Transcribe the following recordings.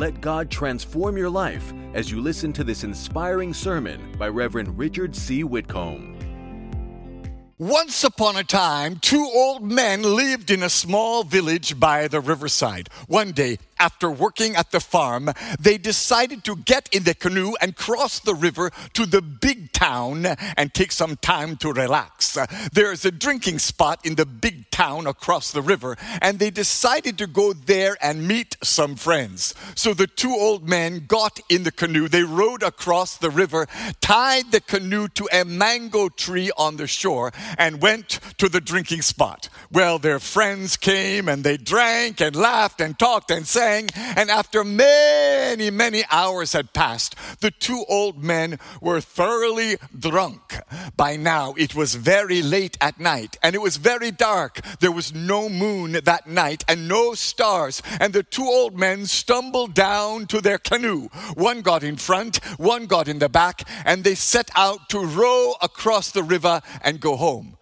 let God transform your life as you listen to this inspiring sermon by Reverend Richard C. Whitcomb. Once upon a time, two old men lived in a small village by the riverside. One day, after working at the farm, they decided to get in the canoe and cross the river to the big town and take some time to relax. There's a drinking spot in the big town across the river, and they decided to go there and meet some friends. So the two old men got in the canoe, they rowed across the river, tied the canoe to a mango tree on the shore, and went to the drinking spot. Well, their friends came and they drank and laughed and talked and sang and after many, many hours had passed, the two old men were thoroughly drunk. By now, it was very late at night, and it was very dark. There was no moon that night and no stars, and the two old men stumbled down to their canoe. One got in front, one got in the back, and they set out to row across the river and go home.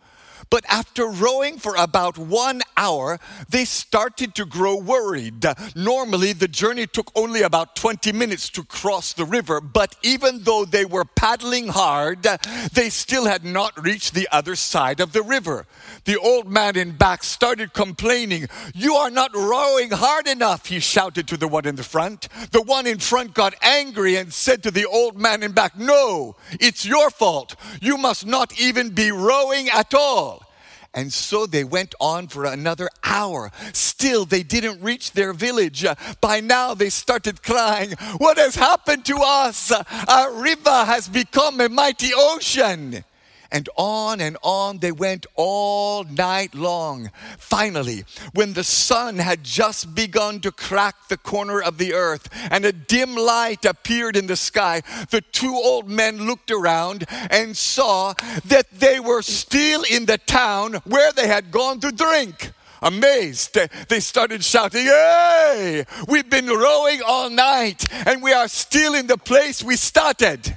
But after rowing for about one hour, they started to grow worried. Normally, the journey took only about 20 minutes to cross the river, but even though they were paddling hard, they still had not reached the other side of the river. The old man in back started complaining, You are not rowing hard enough, he shouted to the one in the front. The one in front got angry and said to the old man in back, No, it's your fault. You must not even be rowing at all. And so they went on for another hour. Still, they didn't reach their village. By now, they started crying, What has happened to us? Our river has become a mighty ocean. And on and on they went all night long. Finally, when the sun had just begun to crack the corner of the earth and a dim light appeared in the sky, the two old men looked around and saw that they were still in the town where they had gone to drink amazed. They started shouting, Hey, we've been rowing all night and we are still in the place we started.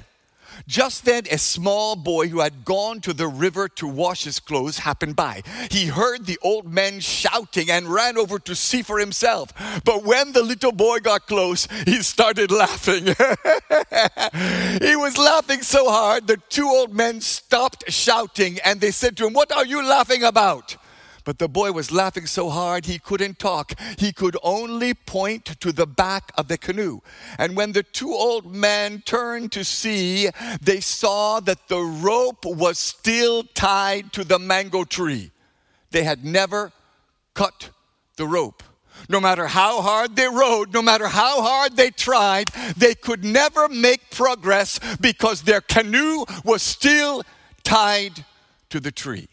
Just then, a small boy who had gone to the river to wash his clothes happened by. He heard the old men shouting and ran over to see for himself. But when the little boy got close, he started laughing. he was laughing so hard, the two old men stopped shouting and they said to him, What are you laughing about? But the boy was laughing so hard he couldn't talk. He could only point to the back of the canoe. And when the two old men turned to see, they saw that the rope was still tied to the mango tree. They had never cut the rope. No matter how hard they rowed, no matter how hard they tried, they could never make progress because their canoe was still tied to the tree.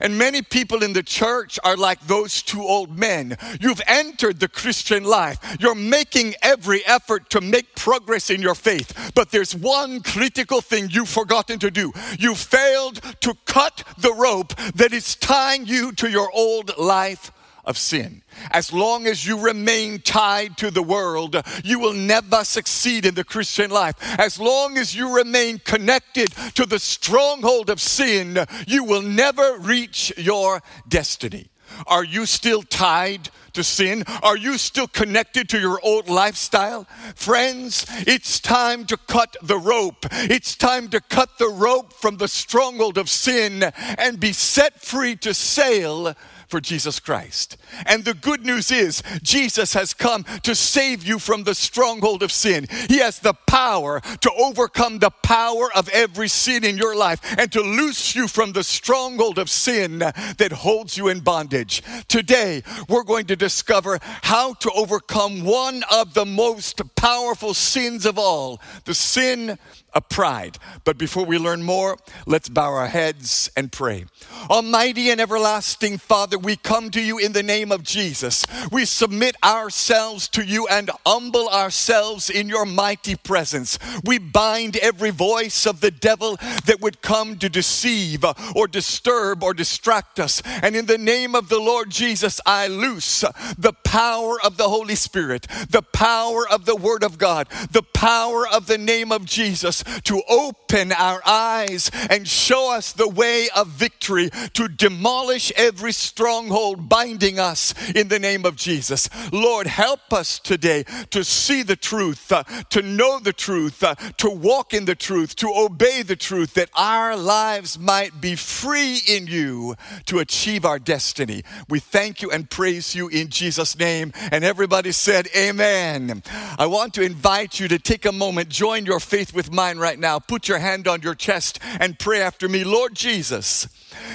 And many people in the church are like those two old men. You've entered the Christian life. You're making every effort to make progress in your faith. But there's one critical thing you've forgotten to do. You failed to cut the rope that is tying you to your old life of sin. As long as you remain tied to the world, you will never succeed in the Christian life. As long as you remain connected to the stronghold of sin, you will never reach your destiny. Are you still tied to sin? Are you still connected to your old lifestyle? Friends, it's time to cut the rope. It's time to cut the rope from the stronghold of sin and be set free to sail for Jesus Christ. And the good news is, Jesus has come to save you from the stronghold of sin. He has the power to overcome the power of every sin in your life and to loose you from the stronghold of sin that holds you in bondage. Today, we're going to discover how to overcome one of the most powerful sins of all the sin of pride. But before we learn more, let's bow our heads and pray. Almighty and everlasting Father, we come to you in the name of Jesus. We submit ourselves to you and humble ourselves in your mighty presence. We bind every voice of the devil that would come to deceive or disturb or distract us. And in the name of the Lord Jesus, I loose the power of the Holy Spirit, the power of the Word of God, the power of the name of Jesus to open our eyes and show us the way of victory, to demolish every stronghold binding us in the name of Jesus. Lord, help us today to see the truth, uh, to know the truth, uh, to walk in the truth, to obey the truth, that our lives might be free in you to achieve our destiny. We thank you and praise you in Jesus' name. And everybody said, Amen. I want to invite you to take a moment, join your faith with mine right now. Put your hand on your chest and pray after me. Lord Jesus,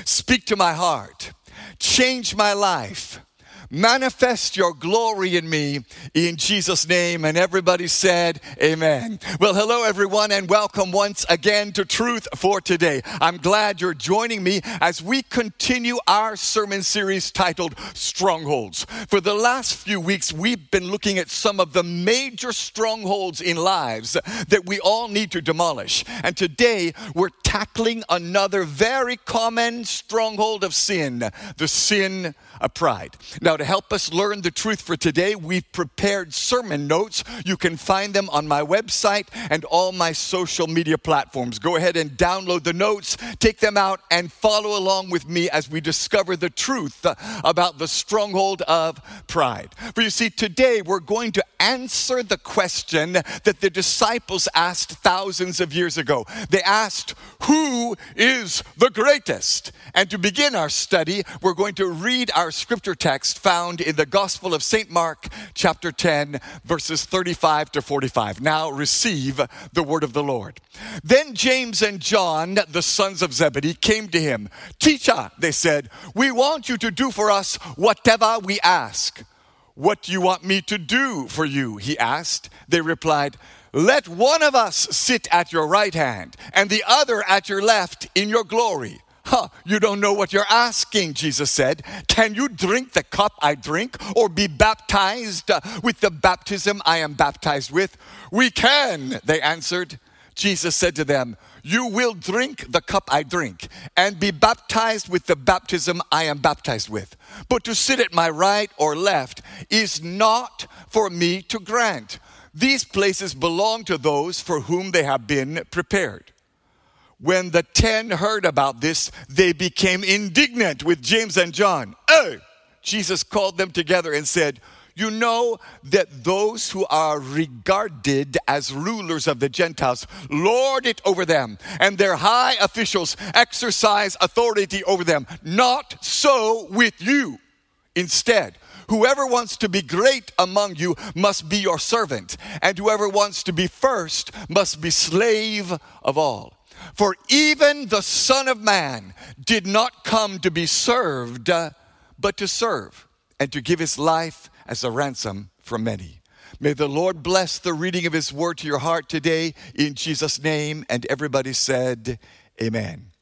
speak to my heart, change my life manifest your glory in me in Jesus' name. And everybody said, Amen. Well, hello, everyone, and welcome once again to Truth for Today. I'm glad you're joining me as we continue our sermon series titled Strongholds. For the last few weeks, we've been looking at some of the major strongholds in lives that we all need to demolish. And today, we're tackling another very common stronghold of sin the sin of pride. Now, to help us learn the truth for today, we've prepared sermon notes. You can find them on my website and all my social media platforms. Go ahead and download the notes, take them out, and follow along with me as we discover the truth about the stronghold of pride. For you see, today we're going to answer the question that the disciples asked thousands of years ago. They asked, Who is the greatest? And to begin our study, we're going to read our scripture text found in the Gospel of St. Mark, chapter 10, verses 35 to 45. Now receive the word of the Lord. Then James and John, the sons of Zebedee, came to him. Teacher, they said, we want you to do for us whatever we ask. What do you want me to do for you? He asked. They replied, Let one of us sit at your right hand and the other at your left in your glory. Huh, you don't know what you're asking, Jesus said. Can you drink the cup I drink or be baptized uh, with the baptism I am baptized with? We can, they answered. Jesus said to them, You will drink the cup I drink and be baptized with the baptism I am baptized with. But to sit at my right or left is not for me to grant. These places belong to those for whom they have been prepared. When the ten heard about this, they became indignant with James and John. Hey! Jesus called them together and said, You know that those who are regarded as rulers of the Gentiles lord it over them, and their high officials exercise authority over them. Not so with you. Instead, Whoever wants to be great among you must be your servant, and whoever wants to be first must be slave of all. For even the Son of Man did not come to be served, uh, but to serve and to give his life as a ransom for many. May the Lord bless the reading of his word to your heart today in Jesus' name. And everybody said, Amen.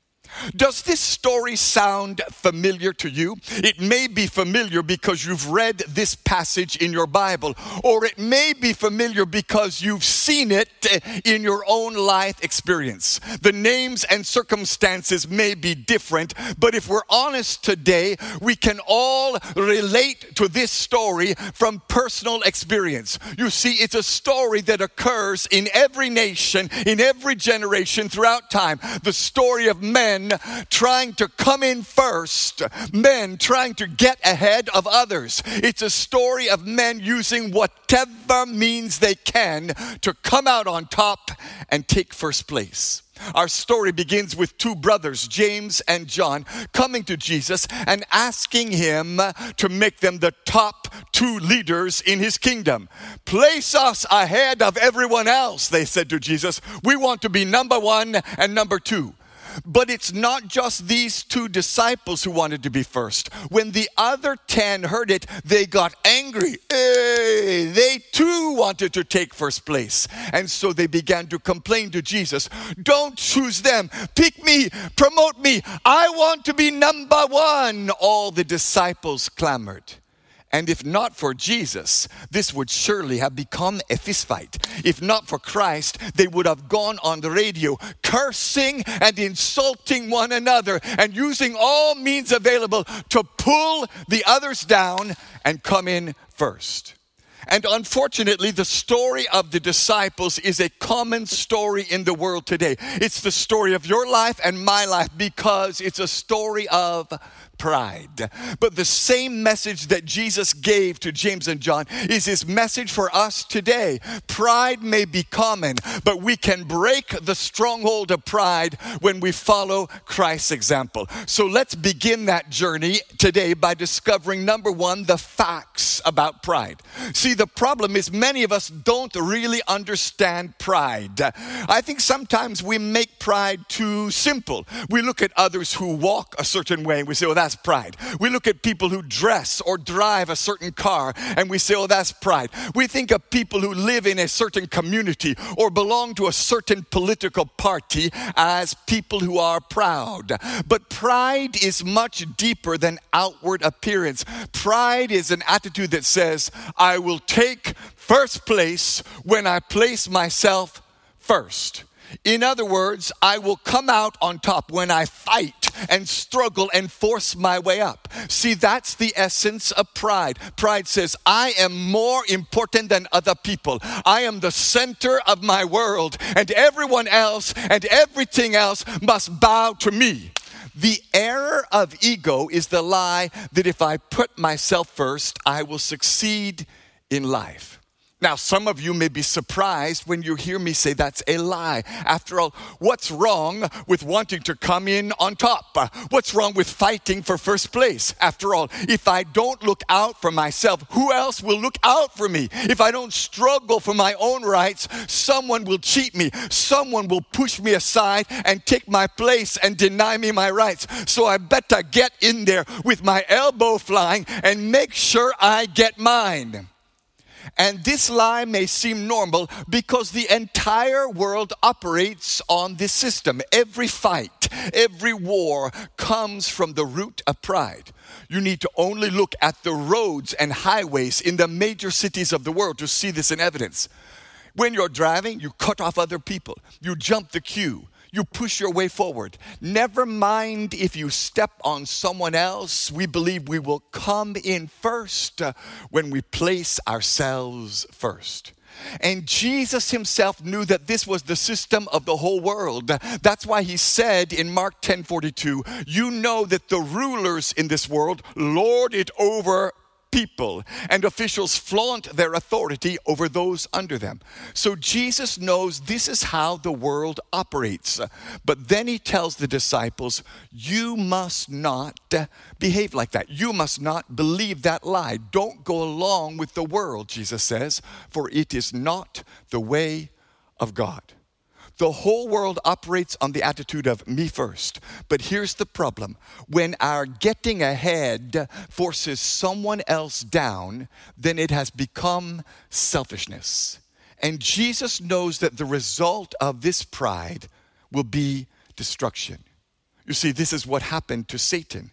Does this story sound familiar to you? It may be familiar because you've read this passage in your Bible, or it may be familiar because you've seen it eh, in your own life experience. The names and circumstances may be different, but if we're honest today, we can all relate to this story from personal experience. You see, it's a story that occurs in every nation, in every generation throughout time. The story of men men trying to come in first, men trying to get ahead of others. It's a story of men using whatever means they can to come out on top and take first place. Our story begins with two brothers, James and John, coming to Jesus and asking him to make them the top two leaders in his kingdom. Place us ahead of everyone else, they said to Jesus. We want to be number one and number two. But it's not just these two disciples who wanted to be first. When the other 10 heard it, they got angry. Hey, they too wanted to take first place. And so they began to complain to Jesus Don't choose them, pick me, promote me. I want to be number one. All the disciples clamored. And if not for Jesus, this would surely have become a fistfight. If not for Christ, they would have gone on the radio cursing and insulting one another and using all means available to pull the others down and come in first. And unfortunately, the story of the disciples is a common story in the world today. It's the story of your life and my life because it's a story of pride. But the same message that Jesus gave to James and John is his message for us today. Pride may be common, but we can break the stronghold of pride when we follow Christ's example. So let's begin that journey today by discovering number one, the facts about pride. See, the problem is many of us don't really understand pride. I think sometimes we make pride too simple. We look at others who walk a certain way and we say, well, that's pride. We look at people who dress or drive a certain car and we say, oh, that's pride. We think of people who live in a certain community or belong to a certain political party as people who are proud. But pride is much deeper than outward appearance. Pride is an attitude that says, I will take first place when I place myself first. In other words, I will come out on top when I fight and struggle and force my way up. See, that's the essence of pride. Pride says, I am more important than other people. I am the center of my world, and everyone else and everything else must bow to me. The error of ego is the lie that if I put myself first, I will succeed in life. Now, some of you may be surprised when you hear me say that's a lie. After all, what's wrong with wanting to come in on top? What's wrong with fighting for first place? After all, if I don't look out for myself, who else will look out for me? If I don't struggle for my own rights, someone will cheat me. Someone will push me aside and take my place and deny me my rights. So I better get in there with my elbow flying and make sure I get mine. And this lie may seem normal because the entire world operates on this system. Every fight, every war comes from the root of pride. You need to only look at the roads and highways in the major cities of the world to see this in evidence. When you're driving, you cut off other people, you jump the queue, you push your way forward. Never mind if you step on someone else, we believe we will come in first uh, when we place ourselves first. And Jesus himself knew that this was the system of the whole world. That's why he said in Mark 10 42, You know that the rulers in this world lord it over people, and officials flaunt their authority over those under them. So Jesus knows this is how the world operates. But then he tells the disciples, You must not behave like that. You must not believe that lie. Don't go along with the world, Jesus says, for it is not the way of God. The whole world operates on the attitude of me first. But here's the problem when our getting ahead forces someone else down, then it has become selfishness. And Jesus knows that the result of this pride will be destruction. You see, this is what happened to Satan.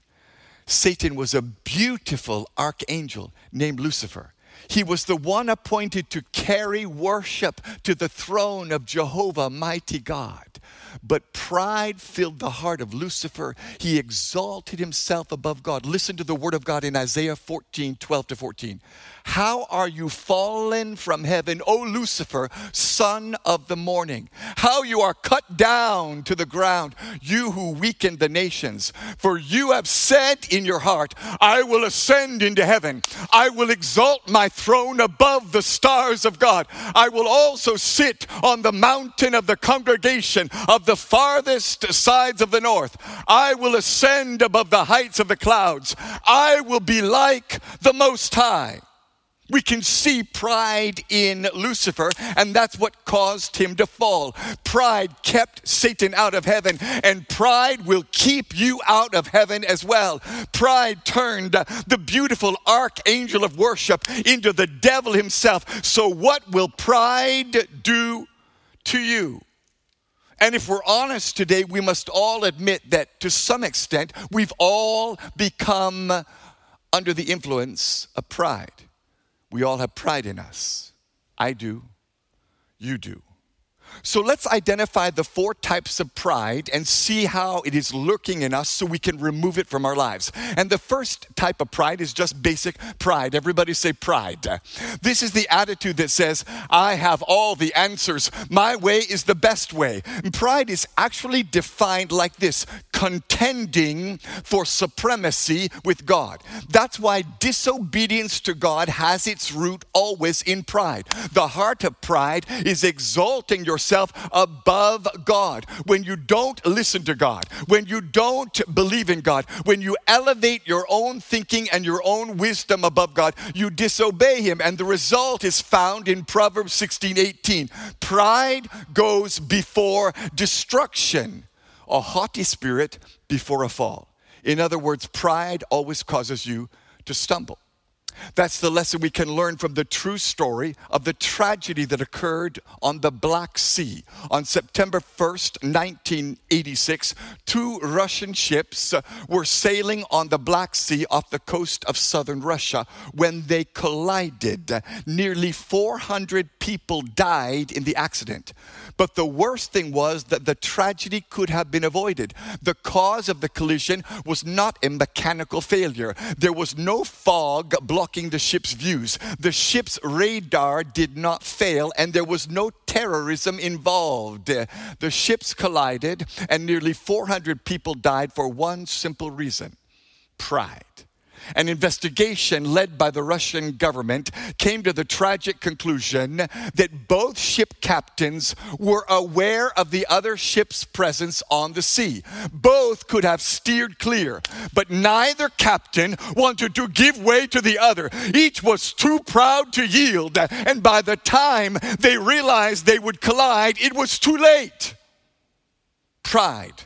Satan was a beautiful archangel named Lucifer. He was the one appointed to carry worship to the throne of Jehovah, mighty God. But pride filled the heart of Lucifer. He exalted himself above God. Listen to the word of God in Isaiah 14 12 to 14. How are you fallen from heaven, O Lucifer, son of the morning? How you are cut down to the ground, you who weakened the nations. For you have said in your heart, I will ascend into heaven. I will exalt my throne above the stars of God. I will also sit on the mountain of the congregation of the farthest sides of the north. I will ascend above the heights of the clouds. I will be like the Most High. We can see pride in Lucifer, and that's what caused him to fall. Pride kept Satan out of heaven, and pride will keep you out of heaven as well. Pride turned the beautiful archangel of worship into the devil himself. So, what will pride do to you? And if we're honest today, we must all admit that to some extent, we've all become under the influence of pride. We all have pride in us. I do. You do. So let's identify the four types of pride and see how it is lurking in us so we can remove it from our lives. And the first type of pride is just basic pride. Everybody say pride. This is the attitude that says, I have all the answers. My way is the best way. And pride is actually defined like this contending for supremacy with God. That's why disobedience to God has its root always in pride. The heart of pride is exalting yourself above God. When you don't listen to God, when you don't believe in God, when you elevate your own thinking and your own wisdom above God, you disobey Him. And the result is found in Proverbs 16 18. Pride goes before destruction, a haughty spirit before a fall. In other words, pride always causes you to stumble. That's the lesson we can learn from the true story of the tragedy that occurred on the Black Sea. On September 1st, 1986, two Russian ships uh, were sailing on the Black Sea off the coast of southern Russia when they collided. Nearly 400 people died in the accident. But the worst thing was that the tragedy could have been avoided. The cause of the collision was not a mechanical failure, there was no fog blocking the ship's views. The ship's radar did not fail, and there was no terrorism involved. The ships collided, and nearly 400 people died for one simple reason pride. An investigation led by the Russian government came to the tragic conclusion that both ship captains were aware of the other ship's presence on the sea. Both could have steered clear, but neither captain wanted to give way to the other. Each was too proud to yield, and by the time they realized they would collide, it was too late. Pride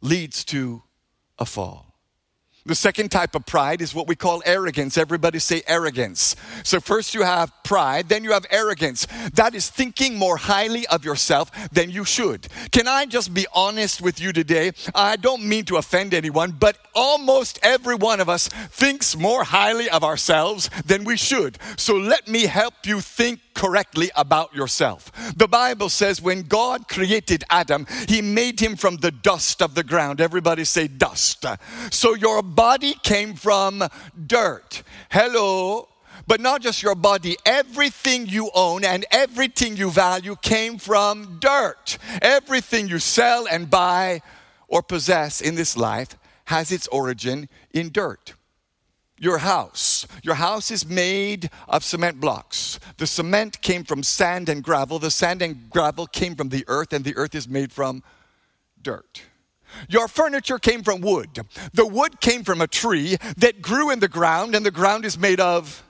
leads to a fall. The second type of pride is what we call arrogance. Everybody say arrogance. So, first you have pride, then you have arrogance. That is thinking more highly of yourself than you should. Can I just be honest with you today? I don't mean to offend anyone, but almost every one of us thinks more highly of ourselves than we should. So, let me help you think correctly about yourself. The Bible says when God created Adam, he made him from the dust of the ground. Everybody say dust. So your body came from dirt. Hello. But not just your body, everything you own and everything you value came from dirt. Everything you sell and buy or possess in this life has its origin in dirt your house. Your house is made of cement blocks. The cement came from sand and gravel. The sand and gravel came from the earth, and the earth is made from dirt. Your furniture came from wood. The wood came from a tree that grew in the ground, and the ground is made of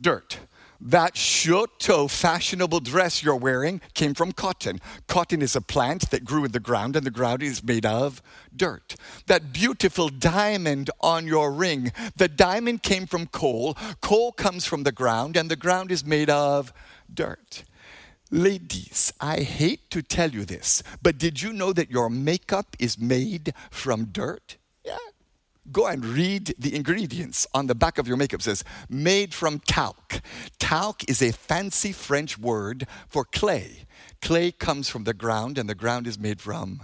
dirt. That chateau fashionable dress you're wearing came from cotton. Cotton is a plant that grew in the ground, and the ground is made of dirt. That beautiful diamond on your ring, the diamond came from coal. Coal comes from the ground, and the ground is made of dirt. Ladies, I hate to tell you this, but did you know that your makeup is made from dirt? Yeah. Go and read the ingredients on the back of your makeup. It says made from talc. Talc is a fancy French word for clay. Clay comes from the ground, and the ground is made from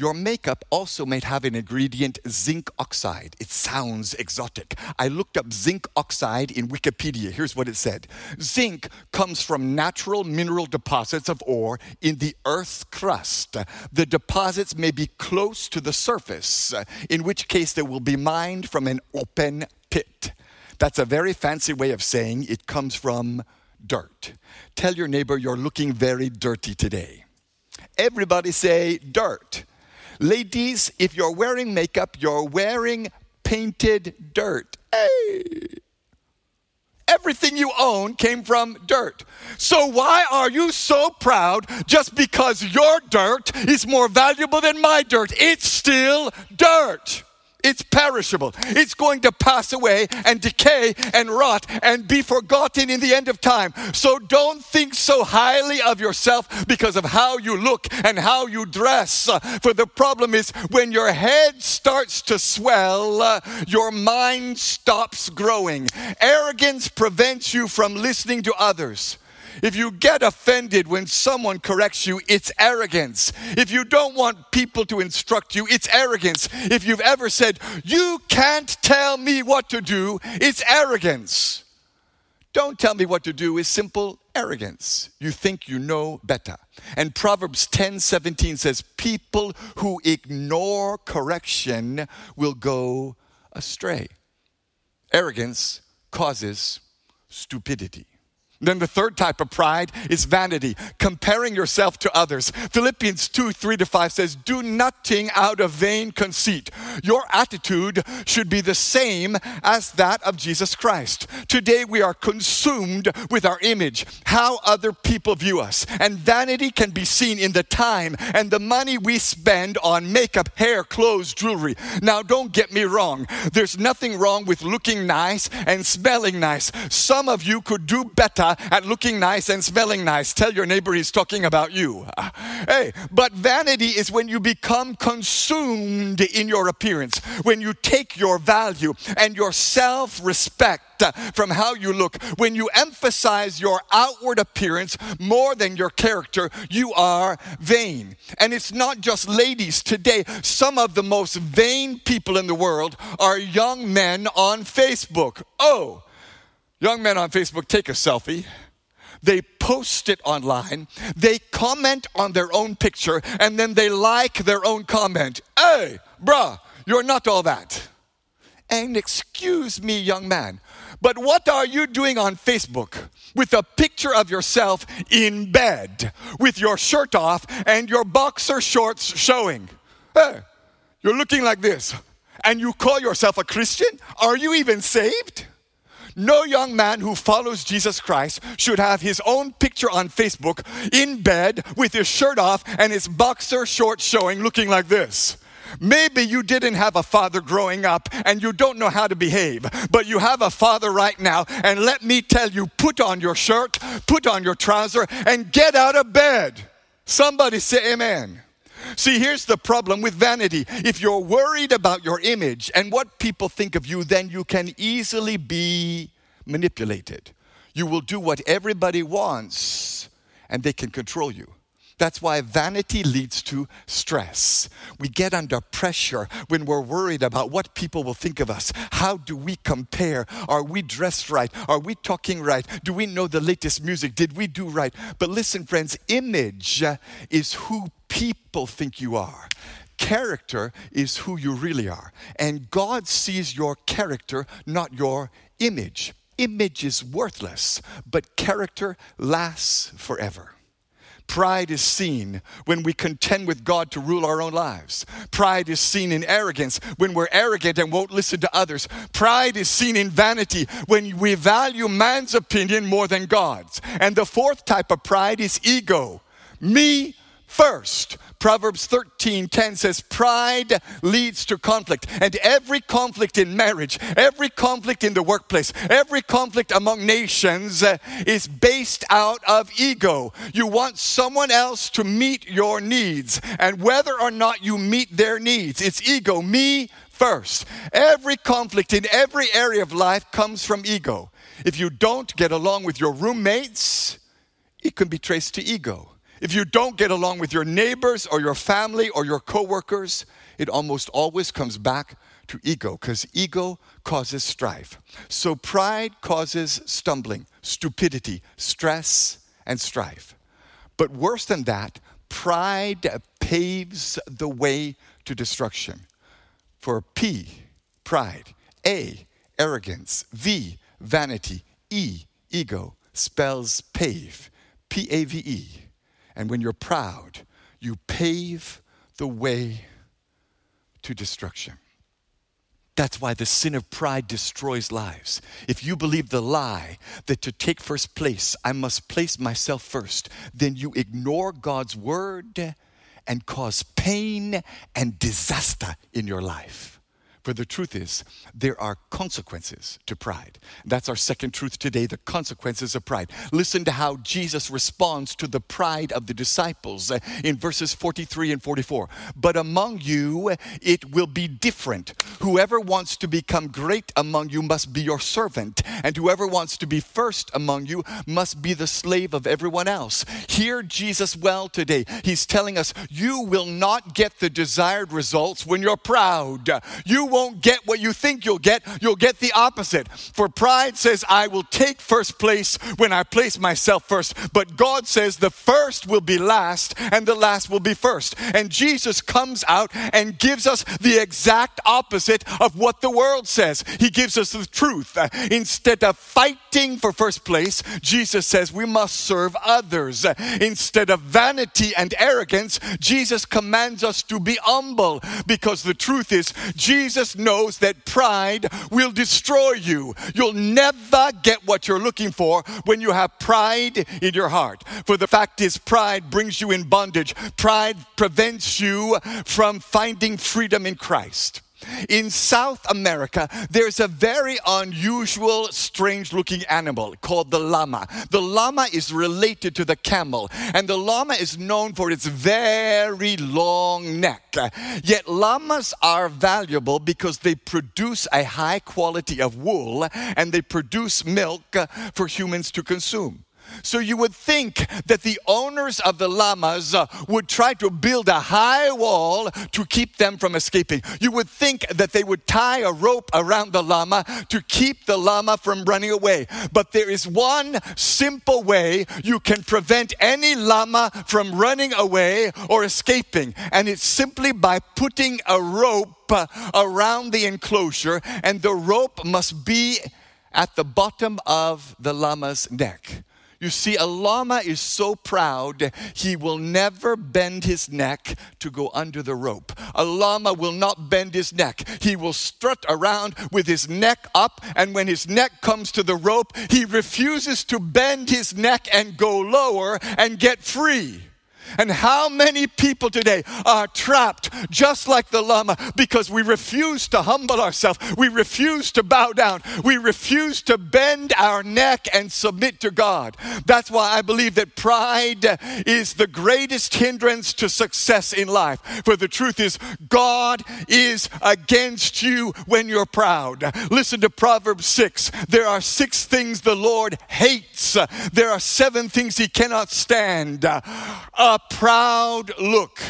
your makeup also might have an ingredient zinc oxide. It sounds exotic. I looked up zinc oxide in Wikipedia. Here's what it said Zinc comes from natural mineral deposits of ore in the Earth's crust. The deposits may be close to the surface, in which case they will be mined from an open pit. That's a very fancy way of saying it comes from dirt. Tell your neighbor you're looking very dirty today. Everybody say dirt. Ladies, if you're wearing makeup, you're wearing painted dirt. Hey! Everything you own came from dirt. So, why are you so proud just because your dirt is more valuable than my dirt? It's still dirt. It's perishable. It's going to pass away and decay and rot and be forgotten in the end of time. So don't think so highly of yourself because of how you look and how you dress. For the problem is when your head starts to swell, your mind stops growing. Arrogance prevents you from listening to others. If you get offended when someone corrects you, it's arrogance. If you don't want people to instruct you, it's arrogance. If you've ever said, You can't tell me what to do, it's arrogance. don't tell me what to do is simple arrogance. You think you know better. And Proverbs 10 17 says, People who ignore correction will go astray. Arrogance causes stupidity. Then the third type of pride is vanity, comparing yourself to others. Philippians 2 3 to 5 says, Do nothing out of vain conceit. Your attitude should be the same as that of Jesus Christ. Today we are consumed with our image, how other people view us. And vanity can be seen in the time and the money we spend on makeup, hair, clothes, jewelry. Now, don't get me wrong, there's nothing wrong with looking nice and smelling nice. Some of you could do better Uh, at looking nice and smelling nice. Tell your neighbor he's talking about you. Uh, hey, but vanity is when you become consumed in your appearance, when you take your value and your self respect uh, from how you look. When you emphasize your outward appearance more than your character, you are vain. And it's not just ladies today. Some of the most vain people in the world are young men on Facebook. Oh, Young men on Facebook take a selfie. They post it online. They comment on their own picture and then they like their own comment. Hey, bruh, you're not all that. And excuse me, young man, but what are you doing on Facebook with a picture of yourself in bed with your shirt off and your boxer shorts showing? Hey, you're looking like this and you call yourself a Christian? Are you even saved? No young man who follows Jesus Christ should have his own picture on Facebook in bed with his shirt off and his boxer shorts showing, looking like this. Maybe you didn't have a father growing up and you don't know how to behave, but you have a father right now. And let me tell you put on your shirt, put on your trouser, and get out of bed. Somebody say amen. See, here's the problem with vanity. If you're worried about your image and what people think of you, then you can easily be manipulated. You will do what everybody wants and they can control you. That's why vanity leads to stress. We get under pressure when we're worried about what people will think of us. How do we compare? Are we dressed right? Are we talking right? Do we know the latest music? Did we do right? But listen, friends, image is who people think you are. Character is who you really are. And God sees your character, not your image. Image is worthless, but character lasts forever. Pride is seen when we contend with God to rule our own lives. Pride is seen in arrogance when we're arrogant and won't listen to others. Pride is seen in vanity when we value man's opinion more than God's. And the fourth type of pride is ego. Me first. Proverbs 13 10 says, Pride leads to conflict. And every conflict in marriage, every conflict in the workplace, every conflict among nations uh, is based out of ego. You want someone else to meet your needs. And whether or not you meet their needs, it's ego, me first. Every conflict in every area of life comes from ego. If you don't get along with your roommates, it can be traced to ego. If you don't get along with your neighbors or your family or your coworkers, it almost always comes back to ego because ego causes strife. So pride causes stumbling, stupidity, stress, and strife. But worse than that, pride paves the way to destruction. For P, pride, A, arrogance, V, vanity, E, ego, spells pave, P A V E. And when you're proud, you pave the way to destruction. That's why the sin of pride destroys lives. If you believe the lie that to take first place, I must place myself first, then you ignore God's word and cause pain and disaster in your life. For the truth is, there are consequences to pride. That's our second truth today the consequences of pride. Listen to how Jesus responds to the pride of the disciples uh, in verses 43 and 44. But among you, it will be different. Whoever wants to become great among you must be your servant, and whoever wants to be first among you must be the slave of everyone else. Hear Jesus well today. He's telling us, You will not get the desired results when you're proud. You will won't get what you think you'll get, you'll get the opposite. For pride says, I will take first place when I place myself first. But God says, the first will be last and the last will be first. And Jesus comes out and gives us the exact opposite of what the world says. He gives us the truth. Instead of fighting for first place, Jesus says we must serve others. Instead of vanity and arrogance, Jesus commands us to be humble because the truth is, Jesus knows that pride will destroy you. You'll never get what you're looking for when you have pride in your heart. For the fact is, pride brings you in bondage, pride prevents you from finding freedom in Christ. In South America, there's a very unusual, strange looking animal called the llama. The llama is related to the camel, and the llama is known for its very long neck. Yet, llamas are valuable because they produce a high quality of wool and they produce milk uh, for humans to consume. So you would think that the owners of the llamas uh, would try to build a high wall to keep them from escaping. You would think that they would tie a rope around the llama to keep the llama from running away. But there is one simple way you can prevent any llama from running away or escaping, and it's simply by putting a rope uh, around the enclosure, and the rope must be at the bottom of the llama's neck. You see, a llama is so proud, he will never bend his neck to go under the rope. A llama will not bend his neck. He will strut around with his neck up, and when his neck comes to the rope, he refuses to bend his neck and go lower and get free. And how many people today are trapped just like the llama because we refuse to humble ourselves, we refuse to bow down, we refuse to bend our neck and submit to God. That's why I believe that pride is the greatest hindrance to success in life. For the truth is, God is against you when you're proud. Listen to Proverbs 6. There are six things the Lord hates, there are seven things he cannot stand. Uh, A proud look.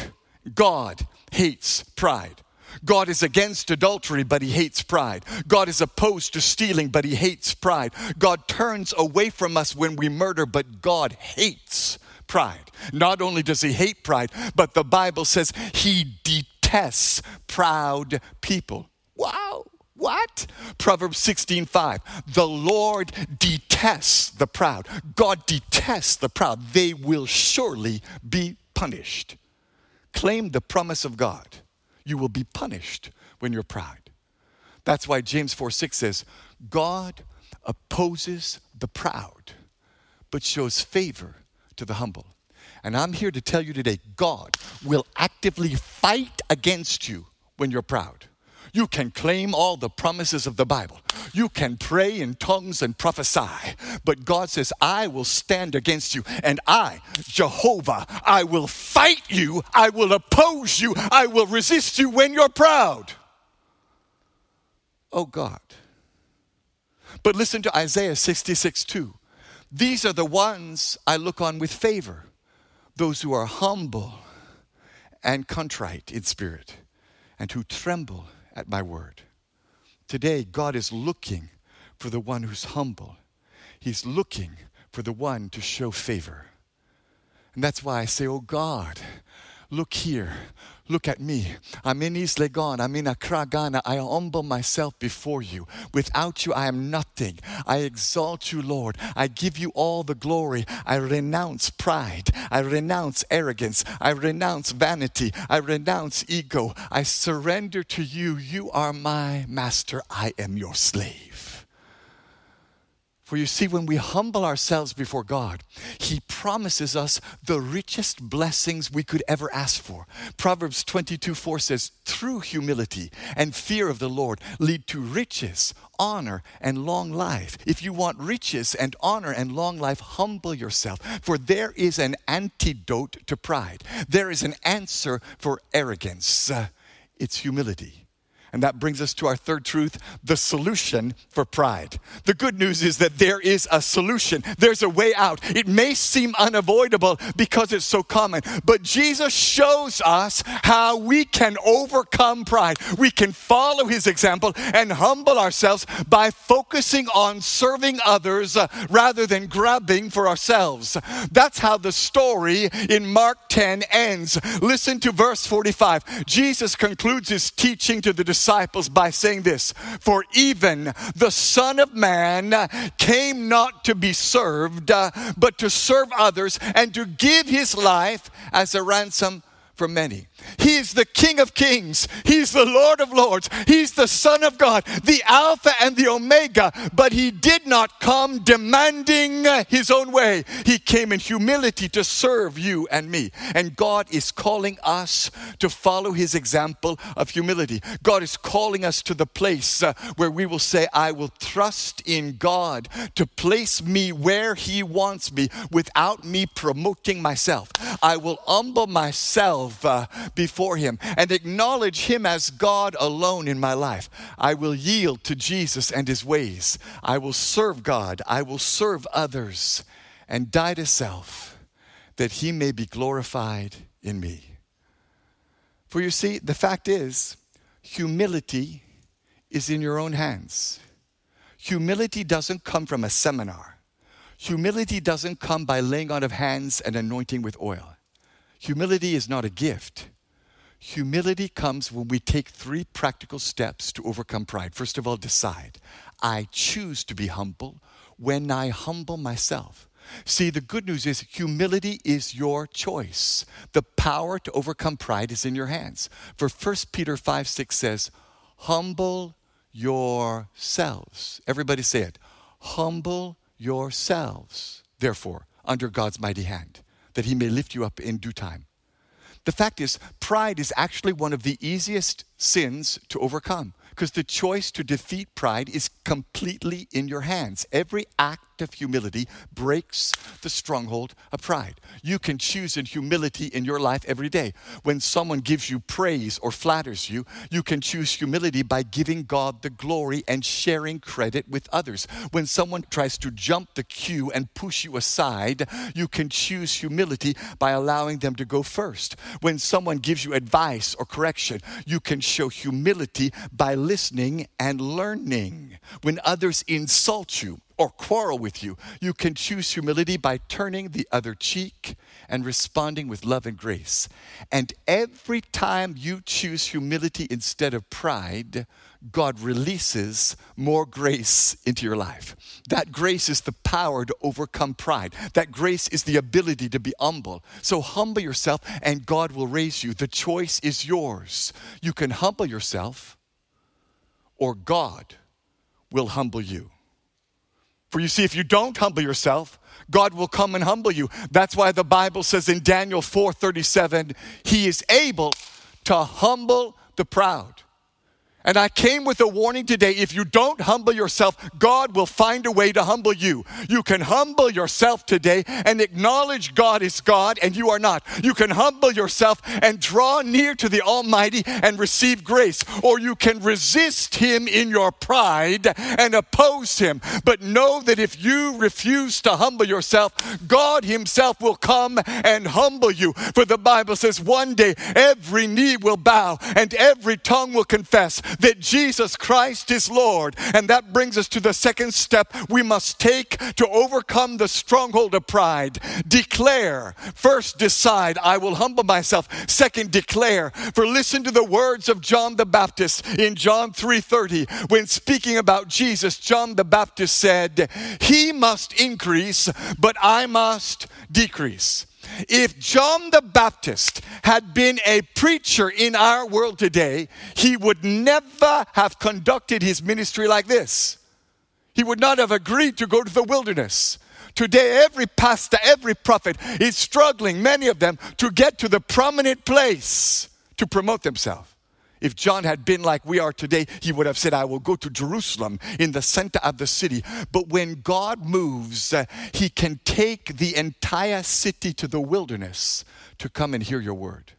God hates pride. God is against adultery, but he hates pride. God is opposed to stealing, but he hates pride. God turns away from us when we murder, but God hates pride. Not only does he hate pride, but the Bible says he detests proud people. Wow. What? Proverbs 16 5. The Lord detests the proud. God detests the proud. They will surely be punished. Claim the promise of God. You will be punished when you're proud. That's why James 4 6 says, God opposes the proud, but shows favor to the humble. And I'm here to tell you today God will actively fight against you when you're proud. You can claim all the promises of the Bible. You can pray in tongues and prophesy. But God says, I will stand against you. And I, Jehovah, I will fight you. I will oppose you. I will resist you when you're proud. Oh God. But listen to Isaiah 66 2. These are the ones I look on with favor, those who are humble and contrite in spirit, and who tremble at my word. Today, God is looking for the one who's humble. He's looking for the one to show favor. And that's why I say, Oh God, look here. Look at me. I'm in East Legon. I'm in Accra, Ghana. I humble myself before you. Without you, I am nothing. I exalt you, Lord. I give you all the glory. I renounce pride. I renounce arrogance. I renounce vanity. I renounce ego. I surrender to you. You are my master. I am your slave. For you see, when we humble ourselves before God, He promises us the richest blessings we could ever ask for. Proverbs 22 4 says, True humility and fear of the Lord lead to riches, honor, and long life. If you want riches and honor and long life, humble yourself, for there is an antidote to pride. There is an answer for arrogance. Uh, it's humility. And that brings us to our third truth the solution for pride. The good news is that there is a solution, there's a way out. It may seem unavoidable because it's so common, but Jesus shows us how we can overcome pride. We can follow his example and humble ourselves by focusing on serving others uh, rather than grabbing for ourselves. That's how the story in Mark 10 ends. Listen to verse 45. Jesus concludes his teaching to the disciples disciples by saying this For even the Son of Man came not to be served, uh, but to serve others and to give his life as a ransom for many. He is the King of Kings. He's the Lord of Lords. He's the Son of God, the Alpha and the Omega. But he did not come demanding his own way. He came in humility to serve you and me. And God is calling us to follow his example of humility. God is calling us to the place uh, where we will say, I will trust in God to place me where he wants me without me promoting myself. I will humble myself. Uh, before Him and acknowledge Him as God alone in my life. I will yield to Jesus and His ways. I will serve God. I will serve others and die to self that He may be glorified in me. For you see, the fact is, humility is in your own hands. Humility doesn't come from a seminar. Humility doesn't come by laying on of hands and anointing with oil. Humility is not a gift. Humility comes when we take three practical steps to overcome pride. First of all, decide. I choose to be humble when I humble myself. See, the good news is humility is your choice. The power to overcome pride is in your hands. For 1 Peter 5 6 says, Humble yourselves. Everybody say it. Humble yourselves, therefore, under God's mighty hand, that he may lift you up in due time. The fact is, pride is actually one of the easiest sins to overcome because the choice to defeat pride is completely in your hands. Every act of humility breaks the stronghold of pride. You can choose in humility in your life every day. When someone gives you praise or flatters you, you can choose humility by giving God the glory and sharing credit with others. When someone tries to jump the queue and push you aside, you can choose humility by allowing them to go first. When someone gives you advice or correction, you can show humility by listening and learning. When others insult you, or quarrel with you. You can choose humility by turning the other cheek and responding with love and grace. And every time you choose humility instead of pride, God releases more grace into your life. That grace is the power to overcome pride. That grace is the ability to be humble. So humble yourself and God will raise you. The choice is yours. You can humble yourself or God will humble you. For you see, if you don't humble yourself, God will come and humble you. That's why the Bible says in Daniel 4:37, He is able to humble the proud and I came with a warning today. If you don't humble yourself, God will find a way to humble you. You can humble yourself today and acknowledge God is God and you are not. You can humble yourself and draw near to the Almighty and receive grace. Or you can resist Him in your pride and oppose Him. But know that if you refuse to humble yourself, God Himself will come and humble you. For the Bible says one day every knee will bow and every tongue will confess that Jesus Christ is Lord. And that brings us to the second step we must take to overcome the stronghold of pride. Declare. First, decide, I will humble myself. Second, declare. For listen to the words of John the Baptist in John 3:30. When speaking about Jesus, John the Baptist said, He must increase, but I must decrease. If John the Baptist had been a preacher in our world today, he would never have conducted his ministry like this. He would not have agreed to go to the wilderness. Today, every pastor, every prophet is struggling, many of them, to get to the prominent place to promote themselves. If John had been like we are today, he would have said, I will go to Jerusalem in the center of the city. But when God moves, uh, he can take the entire city to the wilderness to come and hear your word.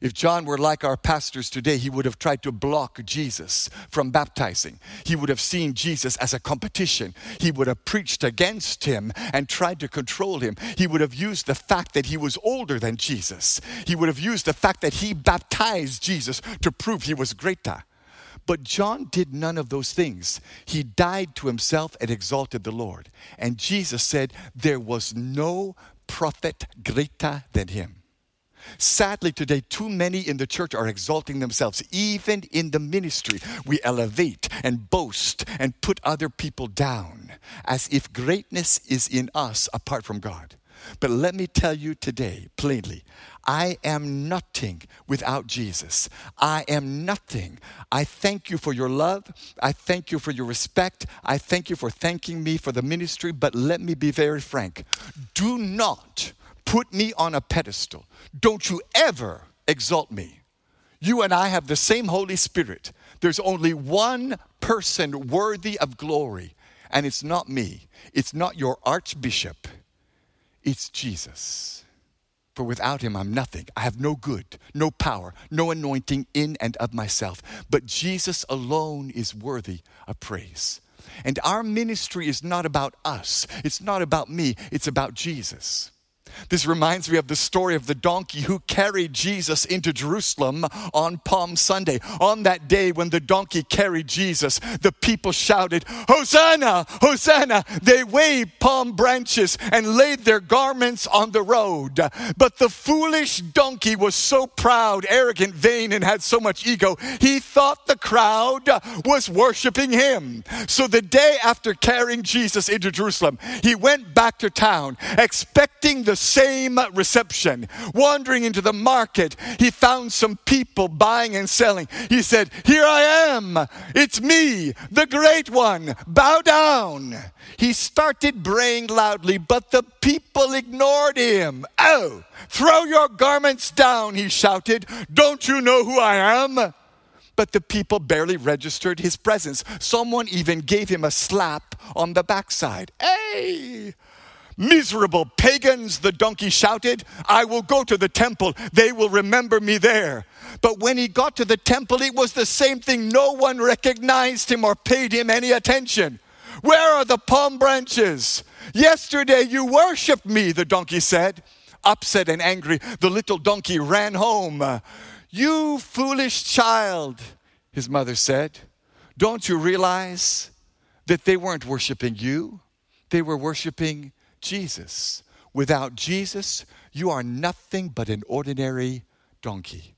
If John were like our pastors today, he would have tried to block Jesus from baptizing. He would have seen Jesus as a competition. He would have preached against him and tried to control him. He would have used the fact that he was older than Jesus. He would have used the fact that he baptized Jesus to prove he was greater. But John did none of those things. He died to himself and exalted the Lord. And Jesus said, There was no prophet greater than him. Sadly, today, too many in the church are exalting themselves. Even in the ministry, we elevate and boast and put other people down as if greatness is in us apart from God. But let me tell you today, plainly, I am nothing without Jesus. I am nothing. I thank you for your love. I thank you for your respect. I thank you for thanking me for the ministry. But let me be very frank do not put me on a pedestal. Don't you ever exalt me. You and I have the same Holy Spirit. There's only one person worthy of glory, and it's not me. It's not your archbishop. It's Jesus. For without him, I'm nothing. I have no good, no power, no anointing in and of myself. But Jesus alone is worthy of praise. And our ministry is not about us, it's not about me, it's about Jesus. This reminds me of the story of the donkey who carried Jesus into Jerusalem on Palm Sunday. On that day when the donkey carried Jesus, the people shouted, Hosanna! Hosanna! They waved palm branches and laid their garments on the road. But the foolish donkey was so proud, arrogant, vain, and had so much ego, he thought the crowd was worshiping him. So the day after carrying Jesus into Jerusalem, he went back to town expecting the same reception. Wandering into the market, he found some people buying and selling. He said, Here I am. It's me, the great one. Bow down. He started braying loudly, but the people ignored him. Oh, throw your garments down, he shouted. Don't you know who I am? But the people barely registered his presence. Someone even gave him a slap on the backside. Hey! Miserable pagans, the donkey shouted, I will go to the temple. They will remember me there. But when he got to the temple, it was the same thing. No one recognized him or paid him any attention. Where are the palm branches? Yesterday you worshiped me, the donkey said. Upset and angry, the little donkey ran home. You foolish child, his mother said. Don't you realize that they weren't worshiping you? They were worshiping Jesus. Without Jesus, you are nothing but an ordinary donkey.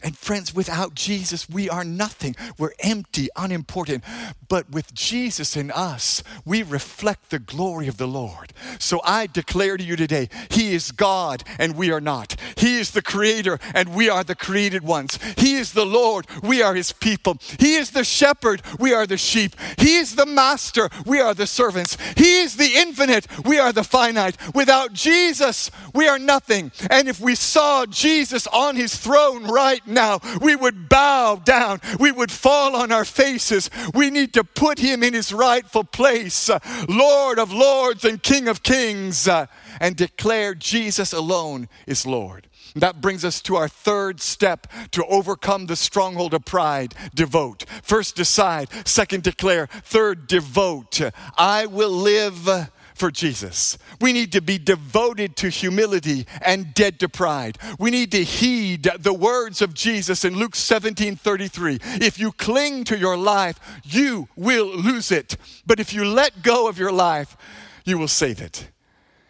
And friends, without Jesus, we are nothing. We're empty, unimportant. But with Jesus in us, we reflect the glory of the Lord. So I declare to you today, He is God and we are not. He is the Creator and we are the created ones. He is the Lord, we are His people. He is the shepherd, we are the sheep. He is the master, we are the servants. He is the infinite, we are the finite. Without Jesus, we are nothing. And if we saw Jesus on His throne right now, we would bow down, we would fall on our faces. We need to put him in his rightful place, uh, Lord of lords and King of kings, uh, and declare Jesus alone is Lord. That brings us to our third step to overcome the stronghold of pride devote. First, decide. Second, declare. Third, devote. I will live for Jesus. We need to be devoted to humility and dead to pride. We need to heed the words of Jesus in Luke 17 33. If you cling to your life, you will lose it. But if you let go of your life, you will save it.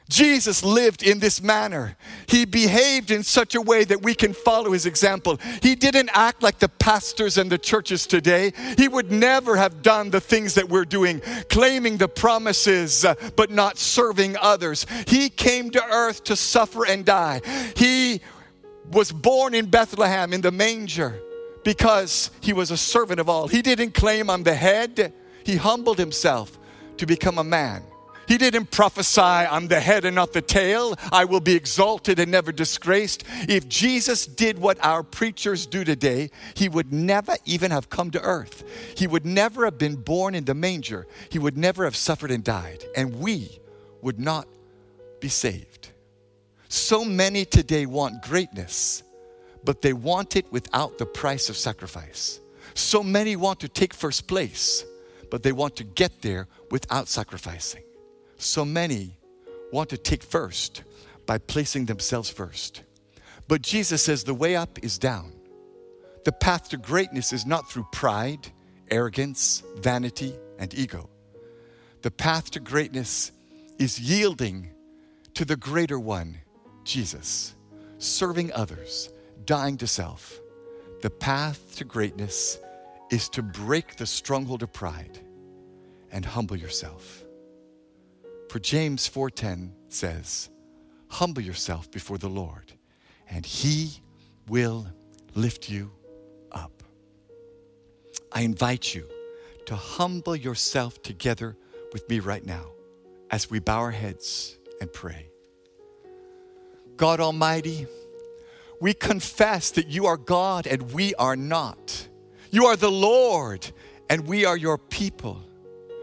Jesus lived in this manner. He behaved in such a way that we can follow his example. He didn't act like the pastors and the churches today. He would never have done the things that we're doing, claiming the promises uh, but not serving others. He came to earth to suffer and die. He was born in Bethlehem in the manger because he was a servant of all. He didn't claim I'm the head, he humbled himself to become a man. He didn't prophesy, I'm the head and not the tail. I will be exalted and never disgraced. If Jesus did what our preachers do today, he would never even have come to earth. He would never have been born in the manger. He would never have suffered and died. And we would not be saved. So many today want greatness, but they want it without the price of sacrifice. So many want to take first place, but they want to get there without sacrificing. So many want to take first by placing themselves first. But Jesus says the way up is down. The path to greatness is not through pride, arrogance, vanity, and ego. The path to greatness is yielding to the greater one, Jesus, serving others, dying to self. The path to greatness is to break the stronghold of pride and humble yourself. For James 4:10 says, "Humble yourself before the Lord, and he will lift you up." I invite you to humble yourself together with me right now as we bow our heads and pray. God Almighty, we confess that you are God and we are not. You are the Lord and we are your people.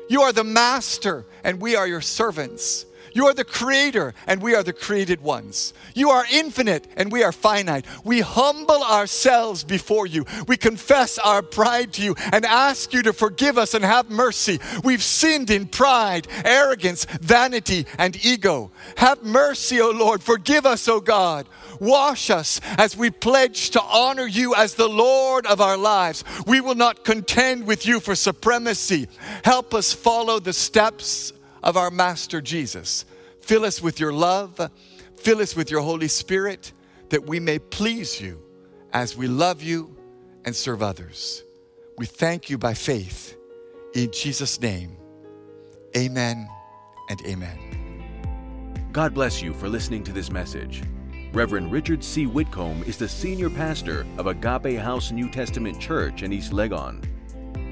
You are the master and we are your servants. You are the creator, and we are the created ones. You are infinite, and we are finite. We humble ourselves before you. We confess our pride to you and ask you to forgive us and have mercy. We've sinned in pride, arrogance, vanity, and ego. Have mercy, O Lord. Forgive us, O God. Wash us as we pledge to honor you as the Lord of our lives. We will not contend with you for supremacy. Help us follow the steps of our Master Jesus. Fill us with your love, fill us with your Holy Spirit, that we may please you as we love you and serve others. We thank you by faith. In Jesus' name, amen and amen. God bless you for listening to this message. Reverend Richard C. Whitcomb is the senior pastor of Agape House New Testament Church in East Legon.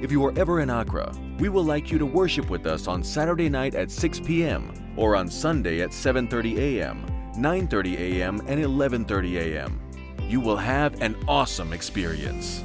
If you are ever in Accra, we would like you to worship with us on Saturday night at 6 p.m. or on Sunday at 7:30 a.m., 9:30 a.m., and 11:30 a.m. You will have an awesome experience.